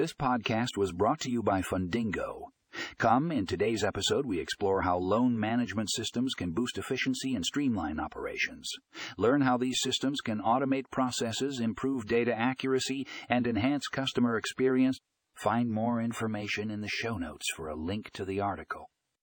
This podcast was brought to you by Fundingo. Come, in today's episode, we explore how loan management systems can boost efficiency and streamline operations. Learn how these systems can automate processes, improve data accuracy, and enhance customer experience. Find more information in the show notes for a link to the article.